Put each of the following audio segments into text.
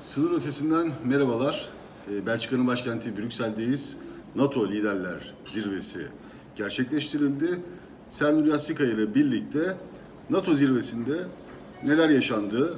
Sınır ötesinden merhabalar. Ee, Belçika'nın başkenti Brüksel'deyiz. NATO Liderler Zirvesi gerçekleştirildi. Sernur Yassika ile birlikte NATO zirvesinde neler yaşandı,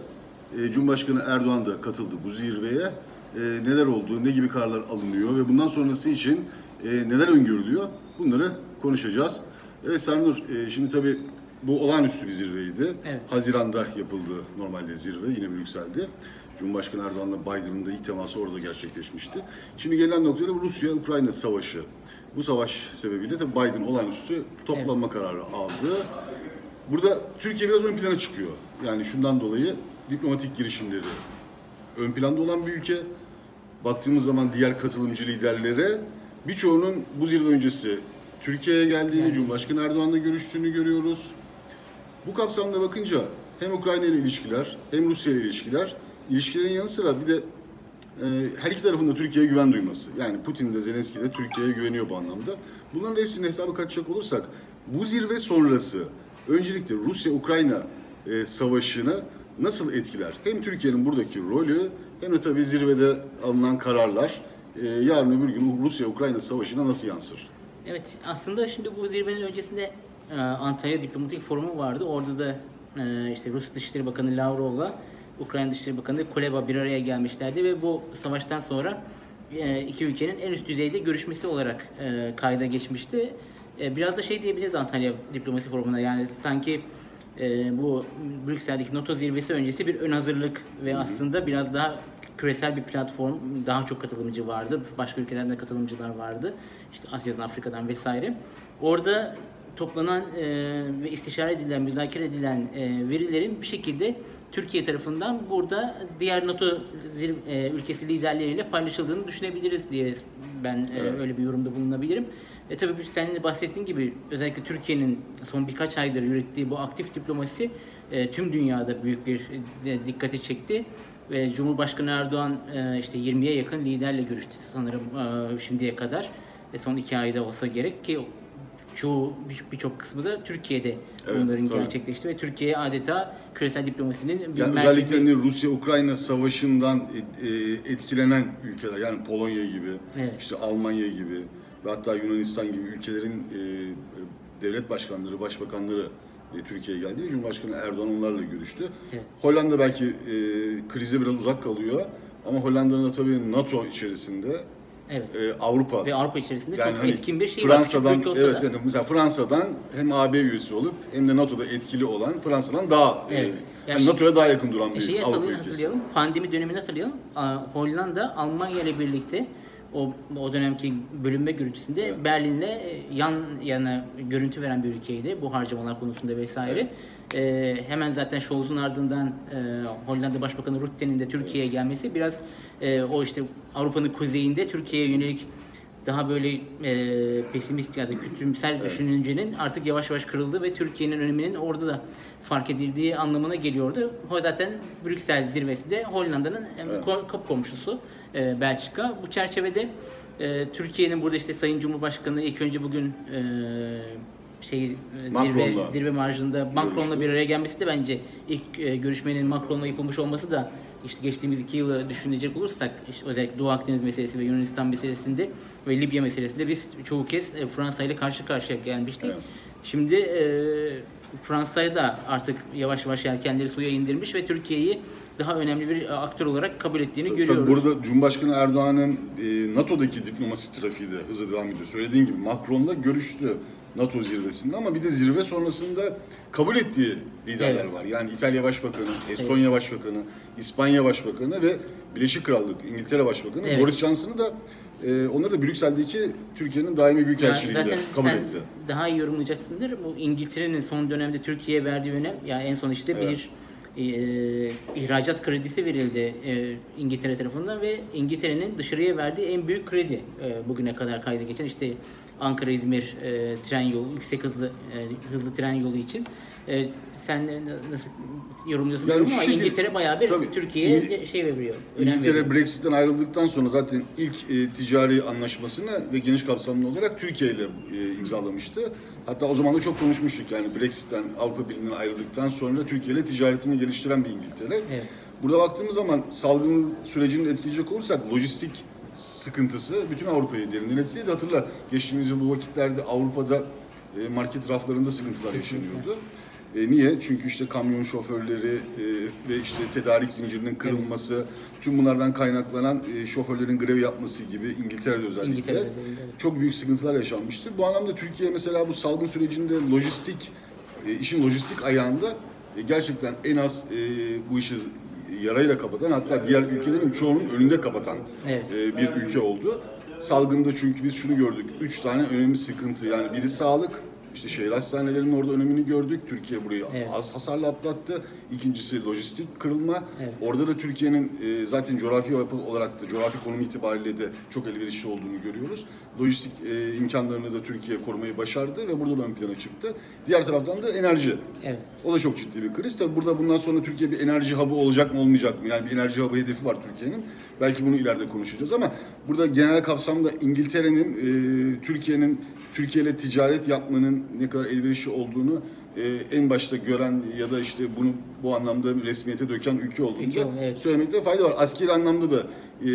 e, Cumhurbaşkanı Erdoğan da katıldı bu zirveye, E, neler oldu, ne gibi kararlar alınıyor ve bundan sonrası için e, neler öngörülüyor bunları konuşacağız. Evet Sernur, e, şimdi tabii bu olağanüstü bir zirveydi. Evet. Haziran'da yapıldı normalde zirve yine Brüksel'de. Cumhurbaşkanı Erdoğan'la Biden'ın da ilk teması orada gerçekleşmişti. Şimdi gelinen noktada Rusya-Ukrayna savaşı. Bu savaş sebebiyle tabii Biden olağanüstü toplanma kararı aldı. Burada Türkiye biraz ön plana çıkıyor. Yani şundan dolayı diplomatik girişimleri ön planda olan bir ülke. Baktığımız zaman diğer katılımcı liderlere birçoğunun bu zirve öncesi Türkiye'ye geldiğini, Cumhurbaşkanı Erdoğan'la görüştüğünü görüyoruz. Bu kapsamda bakınca hem Ukrayna ile ilişkiler hem Rusya ile ilişkiler, ilişkilerin yanı sıra bir de e, her iki tarafın da Türkiye'ye güven duyması. Yani Putin de Zelenski de Türkiye'ye güveniyor bu anlamda. Bunların hepsini hesaba katacak olursak bu zirve sonrası öncelikle Rusya-Ukrayna e, savaşını nasıl etkiler? Hem Türkiye'nin buradaki rolü hem de tabii zirvede alınan kararlar e, yarın öbür gün Rusya-Ukrayna savaşına nasıl yansır? Evet, aslında şimdi bu zirvenin öncesinde e, Antalya Diplomatik Forumu vardı. Orada da e, işte Rus Dışişleri Bakanı Lavrov'la Ukrayna Dışişleri Bakanı Kuleba bir araya gelmişlerdi ve bu savaştan sonra e, iki ülkenin en üst düzeyde görüşmesi olarak e, kayda geçmişti. E, biraz da şey diyebiliriz Antalya Diplomasi Forumu'na yani sanki bu Brüksel'deki NATO zirvesi öncesi bir ön hazırlık ve aslında biraz daha küresel bir platform, daha çok katılımcı vardı. Başka ülkelerden de katılımcılar vardı. İşte Asya'dan, Afrika'dan vesaire. Orada toplanan e, ve istişare edilen, müzakere edilen e, verilerin bir şekilde Türkiye tarafından burada diğer NATO e, ülkesi liderleriyle paylaşıldığını düşünebiliriz diye ben e, Evet. öyle bir yorumda bulunabilirim. E tabii senin de bahsettiğin gibi özellikle Türkiye'nin son birkaç aydır yürüttüğü bu aktif diplomasi e, tüm dünyada büyük bir e, dikkati çekti. Ve Cumhurbaşkanı Erdoğan e, işte 20'ye yakın liderle görüştü sanırım e, şimdiye kadar. E, son iki ayda olsa gerek ki çoğu bir- birçok kısmı da Türkiye'de Evet, bunların tabii. gerçekleşti ve Türkiye adeta küresel diplomasinin bir Yani merkezi. özellikle hani Rusya-Ukrayna savaşından e, etkilenen ülkeler yani Polonya gibi, Evet. işte Almanya gibi ve hatta Yunanistan gibi ülkelerin e, devlet başkanları, başbakanları e, Türkiye'ye geldi Cumhurbaşkanı Erdoğan onlarla görüştü. Evet. Hollanda belki e, krize biraz uzak kalıyor ama Hollanda'nın da tabii NATO içerisinde Evet. e, Avrupa Ve Avrupa içerisinde yani çok hani etkin bir şey var. Fransa'dan ülke olsa evet yani mesela Fransa'dan hem AB üyesi olup hem de NATO'da etkili olan Fransa'dan daha Evet. e, Ya hani şimdi- NATO'ya daha yakın duran E bir şeyi Avrupa hatırlayalım, ülkesi. hatırlayalım. Pandemi dönemini hatırlayalım. Hollanda, Almanya ile birlikte o, o dönemki bölünme görüntüsünde Evet. Berlin'le e, yan yana görüntü veren bir ülkeydi bu harcamalar konusunda vesaire. E, hemen zaten Scholz'un ardından e, Hollanda Başbakanı Rutte'nin de Türkiye'ye gelmesi biraz e, o işte Avrupa'nın kuzeyinde Türkiye'ye yönelik daha böyle e, pesimist ya da kötümser düşününcenin artık yavaş yavaş kırıldığı ve Türkiye'nin öneminin orada da fark edildiği anlamına geliyordu. O zaten Brüksel zirvesi de Hollanda'nın Evet. kapı komşusu e, Belçika. Bu çerçevede e, Türkiye'nin burada işte Sayın Cumhurbaşkanı ilk önce bugün e, şey e, zirve, zirve marjında Macron'la bir araya gelmesi de bence ilk e, görüşmenin Macron'la yapılmış olması da işte geçtiğimiz iki yılı düşünecek olursak işte özellikle Doğu Akdeniz meselesi ve Yunanistan meselesinde ve Libya meselesinde biz çoğu kez e, Fransa ile karşı karşıya gelmiştik. Evet. Şimdi e, Fransa'ya da artık yavaş yavaş yelkenleri suya indirmiş ve Türkiye'yi daha önemli bir e, aktör olarak kabul ettiğini Tabii görüyoruz. burada Cumhurbaşkanı Erdoğan'ın e, NATO'daki diplomasi trafiği de hızla devam ediyor. Söylediğin gibi Macron'la görüştü NATO zirvesinde ama bir de zirve sonrasında kabul ettiği liderler Evet. var. Yani İtalya Başbakanı, Estonya Başbakanı, İspanya Başbakanı ve Birleşik Krallık, İngiltere Başbakanı Evet. Boris Johnson'ı da e, onları da Brüksel'deki Türkiye'nin daimi büyükelçiliğinde zaten kabul sen etti. daha iyi yorumlayacaksındır. Bu İngiltere'nin son dönemde Türkiye'ye verdiği önem, yani en son işte Evet. bir e, ihracat kredisi verildi e, İngiltere tarafından ve İngiltere'nin dışarıya verdiği en büyük kredi e, bugüne kadar kayda geçen işte Ankara-İzmir e, tren yolu, yüksek hızlı e, hızlı tren yolu için. E, sen nasıl yorumluyorsun Yani ama şekilde- İngiltere bayağı bir Tabii. Türkiye'ye şey veriyor. İngiltere veriyor. Brexit'ten ayrıldıktan sonra zaten ilk e, ticari anlaşmasını ve geniş kapsamlı olarak Türkiye ile e, imzalamıştı. Hatta o zaman da çok konuşmuştuk yani Brexit'ten Avrupa Birliği'nden ayrıldıktan sonra Türkiye ile ticaretini geliştiren bir İngiltere. Evet. Burada baktığımız zaman salgın sürecini etkileyecek olursak lojistik sıkıntısı bütün Avrupa'yı derinden etkiledi. Hatırla geçtiğimiz yıl bu vakitlerde Avrupa'da e, market raflarında sıkıntılar yaşanıyordu. E, niye? Çünkü işte kamyon şoförleri e, ve işte tedarik zincirinin kırılması, tüm bunlardan kaynaklanan e, şoförlerin grev yapması gibi İngiltere'de özellikle İngiltere'de, evet. çok büyük sıkıntılar yaşanmıştı. Bu anlamda Türkiye mesela bu salgın sürecinde lojistik, e, işin lojistik ayağında e, gerçekten en az e, bu işi yarayla kapatan hatta diğer ülkelerin çoğunun önünde kapatan Evet. e, bir ülke oldu. Salgında çünkü biz şunu gördük. Üç tane önemli sıkıntı. Yani biri sağlık, işte şehir hastanelerinin orada önemini gördük. Türkiye burayı Evet. az hasarla atlattı. İkincisi lojistik kırılma. Evet. Orada da Türkiye'nin e, zaten coğrafi olarak da, coğrafi konum itibariyle de çok elverişli olduğunu görüyoruz. Lojistik e, imkanlarını da Türkiye korumayı başardı ve burada da ön plana çıktı. Diğer taraftan da enerji. Evet. O da çok ciddi bir kriz. Tabii burada bundan sonra Türkiye bir enerji hub'ı olacak mı olmayacak mı? Yani bir enerji hub'ı hedefi var Türkiye'nin. Belki bunu ileride konuşacağız ama burada genel kapsamda İngiltere'nin, e, Türkiye'nin Türkiye ile ticaret yapmanın ne kadar elverişli olduğunu e, en başta gören ya da işte bunu bu anlamda resmiyete döken ülke olduğunu Ülke da evet. söylemekte fayda var. Askeri anlamda da e,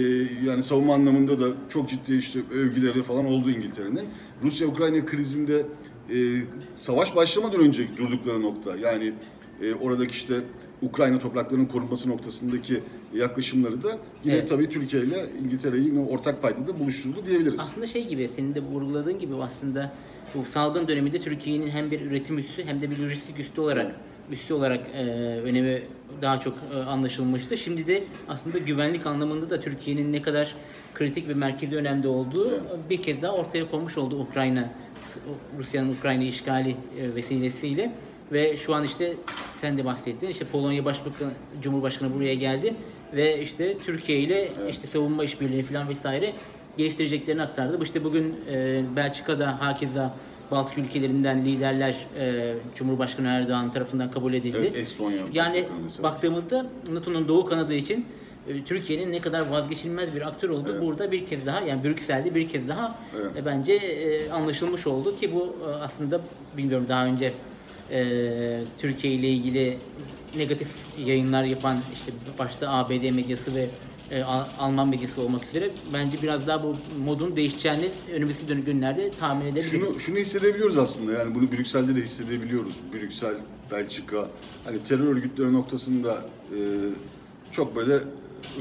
yani savunma anlamında da çok ciddi işte övgüleri falan oldu İngiltere'nin. Rusya-Ukrayna krizinde e, savaş başlamadan önce durdukları nokta yani e, oradaki işte Ukrayna topraklarının korunması noktasındaki yaklaşımları da yine Evet. tabii Türkiye ile İngiltere'yi yine ortak paydada buluşturdu diyebiliriz. Aslında şey gibi senin de vurguladığın gibi aslında bu salgın döneminde Türkiye'nin hem bir üretim üssü hem de bir lojistik üssü olarak üssü olarak e, önemi daha çok e, anlaşılmıştı. Şimdi de aslında güvenlik anlamında da Türkiye'nin ne kadar kritik ve merkezi önemli olduğu bir kez daha ortaya konmuş oldu Ukrayna Rusya'nın Ukrayna işgali e, vesilesiyle ve şu an işte sen de bahsettin işte Polonya Başbakanı Cumhurbaşkanı buraya geldi ve işte Türkiye ile işte savunma işbirliği falan vesaire geliştireceklerini aktardı. Bu işte bugün e, Belçika'da hakeza Baltık ülkelerinden liderler e, Cumhurbaşkanı Erdoğan tarafından kabul edildi. Evet, Estonya yani baktığımızda NATO'nun doğu kanadı için e, Türkiye'nin ne kadar vazgeçilmez bir aktör olduğu Evet. burada bir kez daha yani Brüksel'de bir kez daha Evet. e, bence e, anlaşılmış oldu ki bu e, aslında bilmiyorum daha önce e, Türkiye ile ilgili negatif yayınlar yapan işte başta ABD medyası ve e, Al- Alman medyası olmak üzere bence biraz daha bu modun değişeceğini önümüzdeki günlerde tahmin edebiliriz. Şunu, şunu hissedebiliyoruz aslında yani bunu Brüksel'de de hissedebiliyoruz. Brüksel, Belçika hani terör örgütleri noktasında e, çok böyle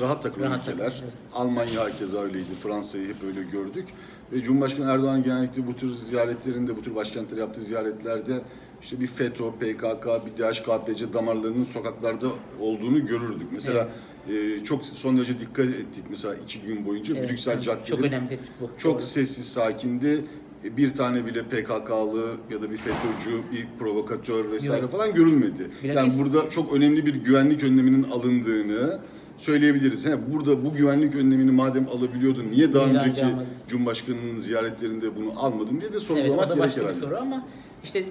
rahat takılan Rahat ülkeler. takılan, evet. Almanya hakeza öyleydi, Fransa'yı hep öyle gördük. Ve Cumhurbaşkanı Erdoğan genellikle bu tür ziyaretlerinde, bu tür başkentlere yaptığı ziyaretlerde işte bir FETÖ, PKK, bir DHKPC damarlarının sokaklarda olduğunu görürdük. Mesela e, çok son derece dikkat ettik mesela iki gün boyunca Evet, Brüksel evet. caddeleri Çok önemli tespit bu. çok Doğru. sessiz, sakindi. E, Bir tane bile PKK'lı ya da bir FETÖ'cü, bir provokatör vesaire Yok. falan görülmedi. Bilakis- Yani burada çok önemli bir güvenlik önleminin alındığını söyleyebiliriz. He, burada bu güvenlik önlemini madem alabiliyordun niye daha daha önceki? Cumhurbaşkanının ziyaretlerinde bunu almadın diye de Evet sorgulamak o da bir soru ama işte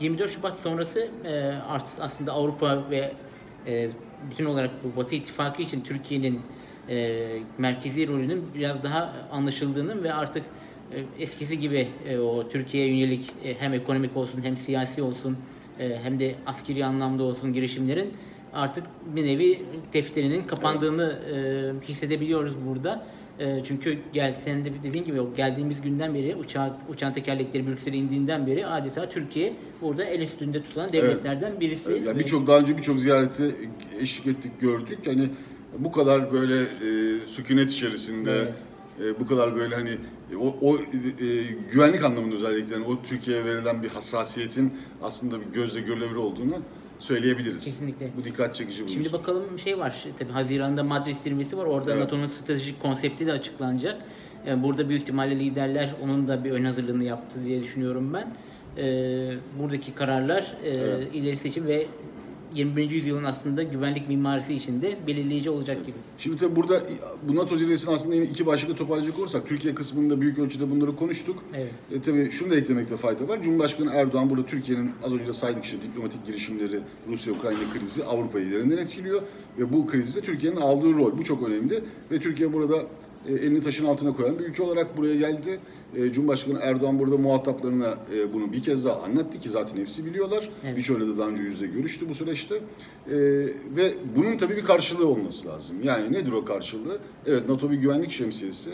24 Şubat sonrası e, aslında Avrupa ve e, bütün olarak bu Batı İttifakı için Türkiye'nin e, merkezi rolünün biraz daha anlaşıldığının ve artık e, eskisi gibi o Türkiye'ye yönelik hem ekonomik olsun hem siyasi olsun hem de askeri anlamda olsun girişimlerin artık bir nevi defterinin kapandığını e, hissedebiliyoruz burada. E, çünkü gel sen de dediğin gibi geldiğimiz günden beri uçağı, uçağın tekerlekleri Brüksel'e indiğinden beri adeta Türkiye burada el üstünde tutulan devletlerden birisi. Evet, yani Ve- birçok daha önce birçok ziyarete eşlik ettik, gördük. Hani bu kadar böyle e, sükunet içerisinde Evet. e, bu kadar böyle hani o, o e, güvenlik anlamında özellikle yani o Türkiye'ye verilen bir hassasiyetin aslında bir gözle görülebilir olduğunu söyleyebiliriz. Kesinlikle. Bu dikkat çekici bir Şimdi bakalım şey var. Tabii Haziran'da Madrid zirvesi var. Orada Evet. NATO'nun stratejik konsepti de açıklanacak. Yani burada büyük ihtimalle liderler onun da bir ön hazırlığını yaptı diye düşünüyorum ben. Ee, buradaki kararlar e, Evet. ilerisi için ve 21. yüzyılın aslında güvenlik mimarisi için de belirleyici olacak gibi. Şimdi tabii burada bu NATO zirvesini aslında yine iki başlıkta toparlayacak olursak Türkiye kısmında büyük ölçüde bunları konuştuk. Evet. E, tabii şunu da eklemekte fayda var. Cumhurbaşkanı Erdoğan burada Türkiye'nin az önce de saydık işte diplomatik girişimleri, Rusya-Ukrayna krizi Avrupa'yı derinden etkiliyor. Ve bu krizde Türkiye'nin aldığı rol bu çok önemli. Ve Türkiye burada e, elini taşın altına koyan bir ülke olarak buraya geldi. E, Cumhurbaşkanı Erdoğan burada muhataplarına e, bunu bir kez daha anlattı ki zaten hepsi biliyorlar. Evet. Birçoğuyla da daha önce yüzde görüştü bu süreçte. E, ve bunun tabii bir karşılığı olması lazım. Yani nedir o karşılığı? Evet NATO bir güvenlik şemsiyesi.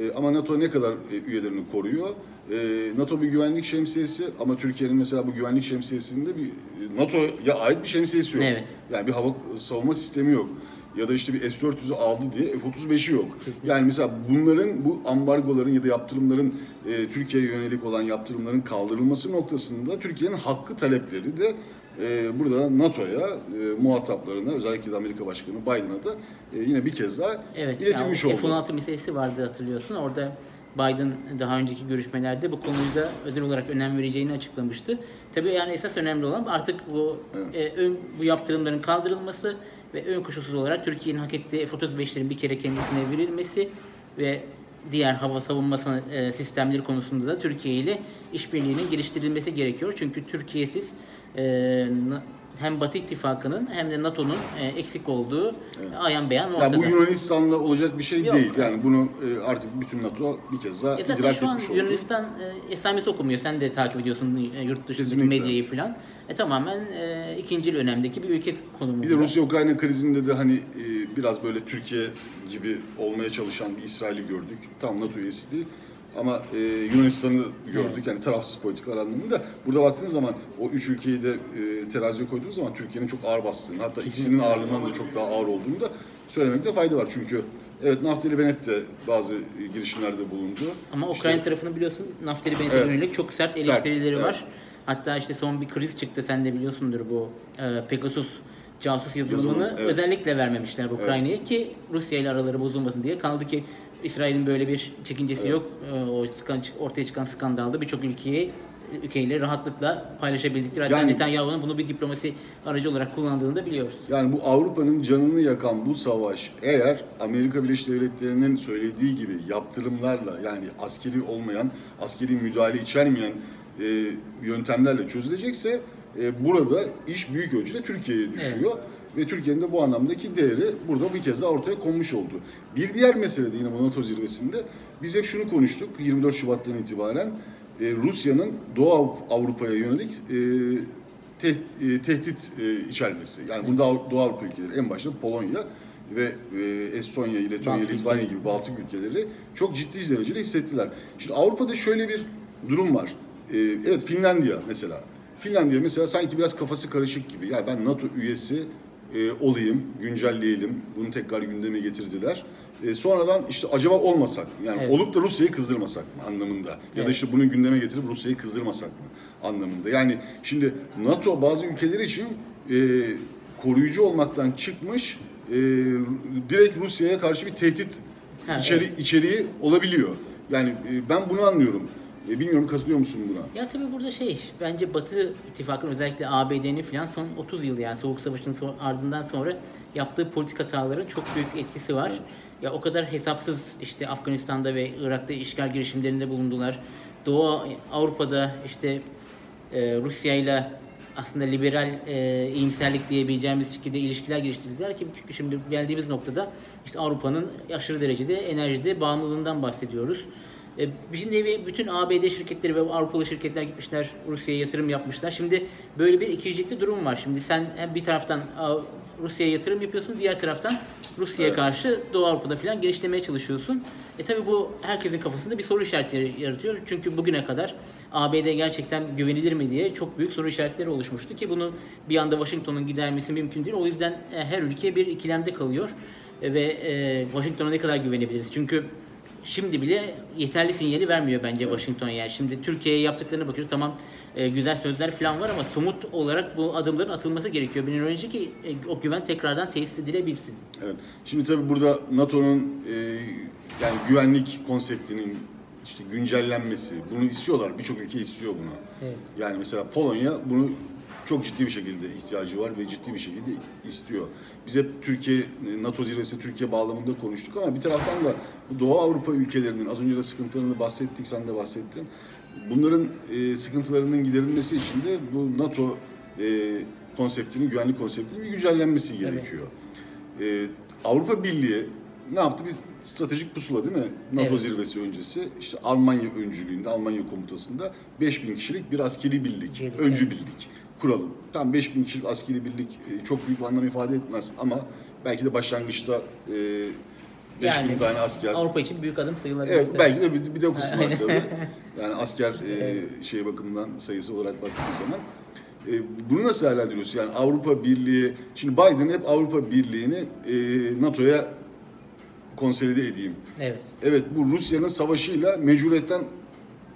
E, ama NATO ne kadar e, üyelerini koruyor? E, NATO bir güvenlik şemsiyesi ama Türkiye'nin mesela bu güvenlik şemsiyesinde bir NATO'ya ait bir şemsiyesi yok. Evet. Yani bir hava savunma sistemi yok. Ya da işte bir S-400'ü aldı diye F-35'i yok. Yani mesela bunların, bu ambargoların ya da yaptırımların e, Türkiye'ye yönelik olan yaptırımların kaldırılması noktasında Türkiye'nin hakkı talepleri de e, burada NATO'ya, e, muhataplarına, özellikle de Amerika Başkanı Biden'a da e, yine bir kez daha Evet, iletilmiş yani oldu. F-16 meselesi vardı hatırlıyorsun. Orada Biden daha önceki görüşmelerde bu konuyu da özel olarak önem vereceğini açıklamıştı. Tabii yani esas önemli olan artık bu e, ön, bu yaptırımların kaldırılması ve ön koşulsuz olarak Türkiye'nin hak ettiği F-35'lerin bir kere kendisine verilmesi ve diğer hava savunması e, sistemleri konusunda da Türkiye ile işbirliğinin geliştirilmesi gerekiyor. Çünkü Türkiye'siz e, hem Batı İttifakı'nın hem de NATO'nun e, eksik olduğu ayan beyan ortada. Yani bu Yunanistan'la olacak bir şey Yok. değil. Yani bunu e, artık bütün NATO bir kez daha E zaten idrak şu an etmiş oldu. Yunanistan e, esamesi okumuyor. Sen de takip ediyorsun e, yurt dışındaki medyayı falan. E, tamamen e, ikinci önemdeki bir ülke konumunda. Bir de Rusya-Ukrayna krizinde de hani e, biraz böyle Türkiye gibi olmaya çalışan bir İsrail'i gördük. Tam NATO üyesi değil. Ama e, Yunanistan'ı gördük yani tarafsız politikalar anlamında. Burada baktığınız zaman o üç ülkeyi de e, teraziye koyduğunuz zaman Türkiye'nin çok ağır bastığını hatta ikisinin ağırlığından da çok daha ağır olduğunu da söylemekte fayda var. Çünkü evet Naftali Bennett de bazı e, girişimlerde bulundu. Ama İşte- Ukrayna tarafının biliyorsun Naftali Benet'e Evet. yönelik çok sert Sert, eleştirileri evet. var. Hatta işte son bir kriz çıktı sen de biliyorsundur bu e, Pegasus casus yazılımını Yazılım, evet. özellikle vermemişler Ukrayna'ya ki Rusya ile araları bozulmasın diye. Kaldı ki İsrail'in böyle bir çekincesi yok. E, o ortaya çıkan skandalda birçok ülkeyi ülkeyle rahatlıkla paylaşabildikleri. Hatta Yani- Netanyahu'nun bunu bir diplomasi aracı olarak kullandığını da biliyoruz. Yani bu Avrupa'nın canını yakan bu savaş eğer Amerika Birleşik Devletleri'nin söylediği gibi yaptırımlarla yani askeri olmayan, askeri müdahale içermeyen e, yöntemlerle çözülecekse e, burada iş büyük ölçüde Türkiye'ye düşüyor. Ve Türkiye'nin de bu anlamdaki değeri burada bir kez daha ortaya konmuş oldu. Bir diğer mesele de yine bu NATO zirvesinde biz hep şunu konuştuk 24 Şubat'tan itibaren e, Rusya'nın Doğu Avrup- Avrupa'ya yönelik e, te- e, tehdit e, içermesi. Yani bunda Doğu Avrupa ülkeleri en başta Polonya ve e, Estonya, Letonya, Litvanya gibi Baltık ülkeleri çok ciddi derecede hissettiler. Şimdi Avrupa'da şöyle bir durum var. E, evet Finlandiya mesela. Finlandiya mesela sanki biraz kafası karışık gibi. Ya ben NATO üyesi e, olayım, güncelleyelim. Bunu tekrar gündeme getirdiler. E, sonradan işte acaba olmasak mı? Yani Evet. olup da Rusya'yı kızdırmasak mı anlamında. Ya da Evet. işte bunu gündeme getirip Rusya'yı kızdırmasak mı anlamında. Yani şimdi NATO bazı ülkeler için e, koruyucu olmaktan çıkmış e, direkt Rusya'ya karşı bir tehdit Ha, içeri, içeriği olabiliyor. Yani e, ben bunu anlıyorum. E, bilmiyorum katılıyor musun buna? Ya tabii burada şey, bence Batı ittifakının özellikle ABD'nin falan son 30 yıl yani Soğuk Savaş'ın son- ardından sonra yaptığı politik hataların çok büyük etkisi var. Ya o kadar hesapsız işte Afganistan'da ve Irak'ta işgal girişimlerinde bulundular. Doğu Avrupa'da işte e, Rusya ile aslında liberal e, iyimserlik diyebileceğimiz şekilde ilişkiler geliştirdiler ki şimdi geldiğimiz noktada işte Avrupa'nın aşırı derecede enerjide bağımlılığından bahsediyoruz. E, Şimdi bütün ABD şirketleri ve Avrupalı şirketler gitmişler Rusya'ya yatırım yapmışlar. Şimdi böyle bir ikircikli durum var. Şimdi sen hem bir taraftan Rusya'ya yatırım yapıyorsun, diğer taraftan Rusya'ya Evet. karşı Doğu Avrupa'da falan genişlemeye çalışıyorsun. E tabi bu herkesin kafasında bir soru işareti yaratıyor. Çünkü bugüne kadar ABD gerçekten güvenilir mi diye çok büyük soru işaretleri oluşmuştu ki bunu bir anda Washington'un gidermesi mümkün değil. O yüzden e, her ülke bir ikilemde kalıyor. E, Ve e, Washington'a ne kadar güvenebiliriz? Çünkü şimdi bile yeterli sinyali vermiyor bence Washington yani. Şimdi Türkiye'ye yaptıklarına bakıyoruz tamam e, güzel sözler falan var ama somut olarak bu adımların atılması gerekiyor. Bir önce ki e, o güven tekrardan tesis edilebilsin. Evet. Şimdi tabii burada NATO'nun e, yani güvenlik konseptinin işte güncellenmesi, bunu istiyorlar. Birçok ülke istiyor bunu. Evet. Yani mesela Polonya bunu çok ciddi bir şekilde ihtiyacı var ve ciddi bir şekilde istiyor. Biz hep Türkiye, NATO zirvesi Türkiye bağlamında konuştuk ama bir taraftan da bu Doğu Avrupa ülkelerinin az önce de sıkıntılarını bahsettik, sen de bahsettin. Bunların e, sıkıntılarının giderilmesi için de bu NATO e, konseptinin, güvenlik konseptinin bir güncellenmesi gerekiyor. E, Avrupa Birliği ne yaptı? Bir stratejik pusula değil mi? NATO Evet. zirvesi öncesi. işte Almanya öncülüğünde, Almanya komutasında 5000 kişilik bir askeri birlik, Birlik, öncü evet. birlik kuralım. Tam 5000 kişilik askeri birlik e, çok büyük bir anlam ifade etmez ama belki de başlangıçta e, 5000 Yani tane asker Avrupa için büyük adım sayılabilir. Evet tabii. belki de bir, bir de o kısmı var tabii. Yani asker e, şey bakımından sayısı olarak baktığımız zaman. E, bunu nasıl değerlendiriyorsun? Yani Avrupa Birliği, şimdi Biden hep Avrupa Birliği'ni e, NATO'ya konsolide edeyim. Evet. Evet bu Rusya'nın savaşıyla mecburiyetten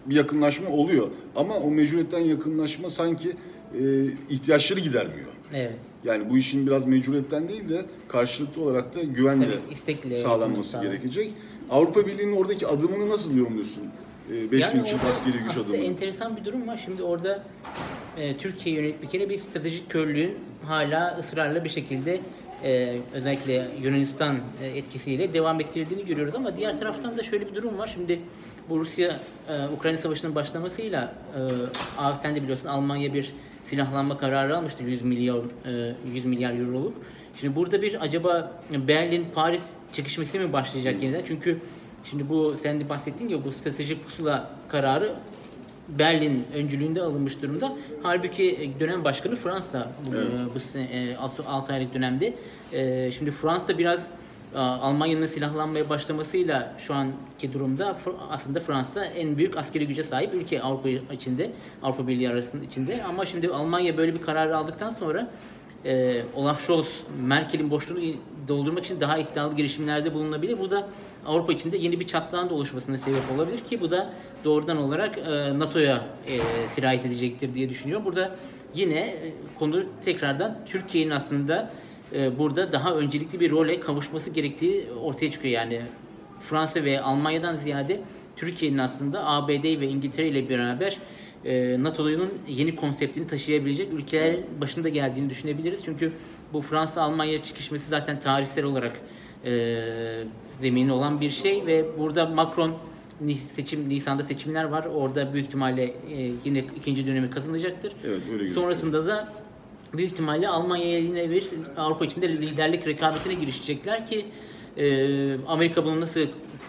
bir yakınlaşma oluyor. Ama o mecburiyetten yakınlaşma sanki e, ihtiyaçları gidermiyor. Evet. Yani bu işin biraz mecburiyetten değil de karşılıklı olarak da güvenle Tabii, sağlanması sağlan- gerekecek. Avrupa Birliği'nin oradaki adımını nasıl yorumluyorsun? Ee, 5000 Yani kişilik orada askeri güç aslında adımı. enteresan bir durum var. Şimdi orada e, Türkiye'ye yönelik bir kere bir stratejik körlüğün hala ısrarla bir şekilde e, özellikle Yunanistan e, etkisiyle devam ettirildiğini görüyoruz ama diğer taraftan da şöyle bir durum var. Şimdi bu Rusya e, Ukrayna Savaşı'nın başlamasıyla e, sen de biliyorsun Almanya bir silahlanma kararı almıştı 100 milyar e, 100 milyar euroluk. Şimdi burada bir acaba Berlin Paris çekişmesi mi başlayacak yeniden? Çünkü şimdi bu sen de bahsettin ya bu stratejik pusula kararı Berlin öncülüğünde alınmış durumda. Halbuki dönem başkanı Fransa bu, Evet. bu 6 aylık dönemde. E, Şimdi Fransa biraz e, Almanya'nın silahlanmaya başlamasıyla şu anki durumda aslında Fransa en büyük askeri güce sahip ülke Avrupa içinde, Avrupa Birliği arasında içinde. Ama şimdi Almanya böyle bir kararı aldıktan sonra e, Olaf Scholz Merkel'in boşluğunu doldurmak için daha iddialı girişimlerde bulunabilir. Bu da Avrupa içinde yeni bir çatlağın da oluşmasına sebep olabilir ki bu da doğrudan olarak e, NATO'ya e, sirayet edecektir diye düşünüyorum. Burada yine e, konu tekrardan Türkiye'nin aslında burada daha öncelikli bir role kavuşması gerektiği ortaya çıkıyor. Yani Fransa ve Almanya'dan ziyade Türkiye'nin aslında ABD ve İngiltere ile beraber e, NATO'nun yeni konseptini taşıyabilecek ülkeler başında geldiğini düşünebiliriz. Çünkü bu Fransa-Almanya çıkışması zaten tarihsel olarak e, zemini olan bir şey ve burada Macron seçim Nisan'da seçimler var. Orada büyük ihtimalle e, yine ikinci dönemi kazanacaktır. Evet, öyle. Sonrasında da büyük ihtimalle Almanya'ya yine bir Avrupa içinde liderlik rekabetine girişecekler ki e, Amerika bunu nasıl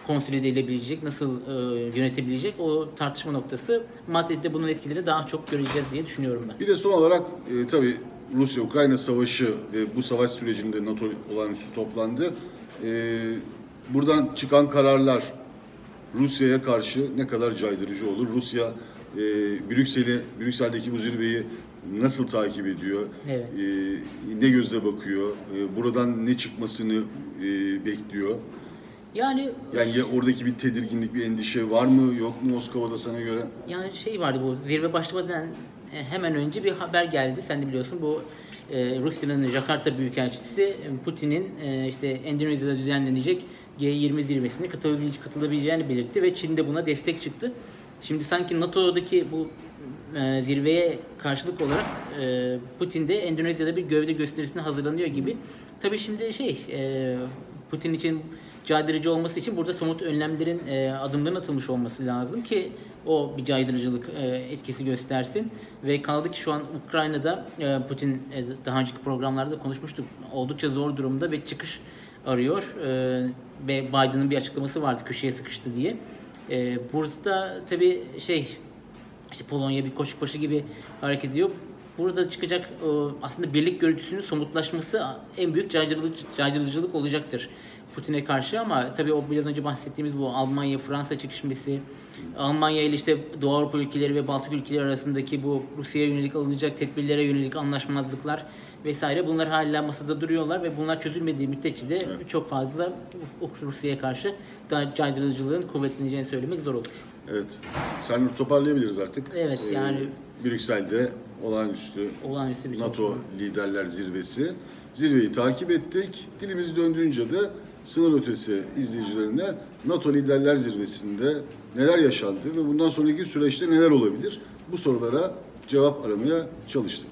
konsolide edebilecek, nasıl e, yönetebilecek o tartışma noktası. Madrid'de bunun etkileri daha çok göreceğiz diye düşünüyorum ben. Bir de son olarak e, tabii Rusya-Ukrayna savaşı ve bu savaş sürecinde NATO olağanüstü toplandı. E, buradan çıkan kararlar Rusya'ya karşı ne kadar caydırıcı olur? Rusya e, Brüksel'i, Brüksel'deki bu zirveyi nasıl takip ediyor? Evet. E, ne gözle bakıyor? E, buradan ne çıkmasını e, bekliyor? Yani Yani ya oradaki bir tedirginlik, bir endişe var mı yok mu Moskova'da sana göre? Yani şey vardı bu zirve başlamadan e, hemen önce bir haber geldi. Sen de biliyorsun bu e, Rusya'nın Jakarta Büyükelçisi Putin'in e, işte Endonezya'da düzenlenecek G20 zirvesine katılabilece- katılabileceğini belirtti ve Çin de buna destek çıktı. Şimdi sanki NATO'daki bu e, zirveye karşılık olarak e, Putin de Endonezya'da bir gövde gösterisine hazırlanıyor gibi. Tabii şimdi şey e, Putin için caydırıcı olması için burada somut önlemlerin e, adımların atılmış olması lazım ki o bir caydırıcılık etkisi göstersin ve kaldı ki şu an Ukrayna'da Putin daha önceki programlarda konuşmuştuk oldukça zor durumda ve çıkış arıyor ve Biden'ın bir açıklaması vardı köşeye sıkıştı diye. Burada tabii şey işte Polonya bir koşuk başı gibi hareket ediyor. Burada çıkacak e, aslında birlik görüntüsünün somutlaşması en büyük caydırıcılık, caydırıcılık olacaktır Putin'e karşı ama tabii o biraz önce bahsettiğimiz bu Almanya-Fransa çekişmesi, Almanya ile işte Doğu Avrupa ülkeleri ve Baltık ülkeleri arasındaki bu Rusya'ya yönelik alınacak tedbirlere yönelik anlaşmazlıklar vesaire bunlar hala masada duruyorlar ve bunlar çözülmediği müddetçe de çok fazla Rusya'ya karşı caydırıcılığın kuvvetleneceğini söylemek zor olur. Evet. Sen toparlayabiliriz artık. Evet, Ee, yani- Brüksel'de olağanüstü Olağanüstü bir NATO liderler zirvesi. Zirveyi takip ettik. Dilimiz döndüğünce de sınır ötesi izleyicilerine NATO liderler zirvesinde neler yaşandı ve bundan sonraki süreçte neler olabilir? Bu sorulara cevap aramaya çalıştık.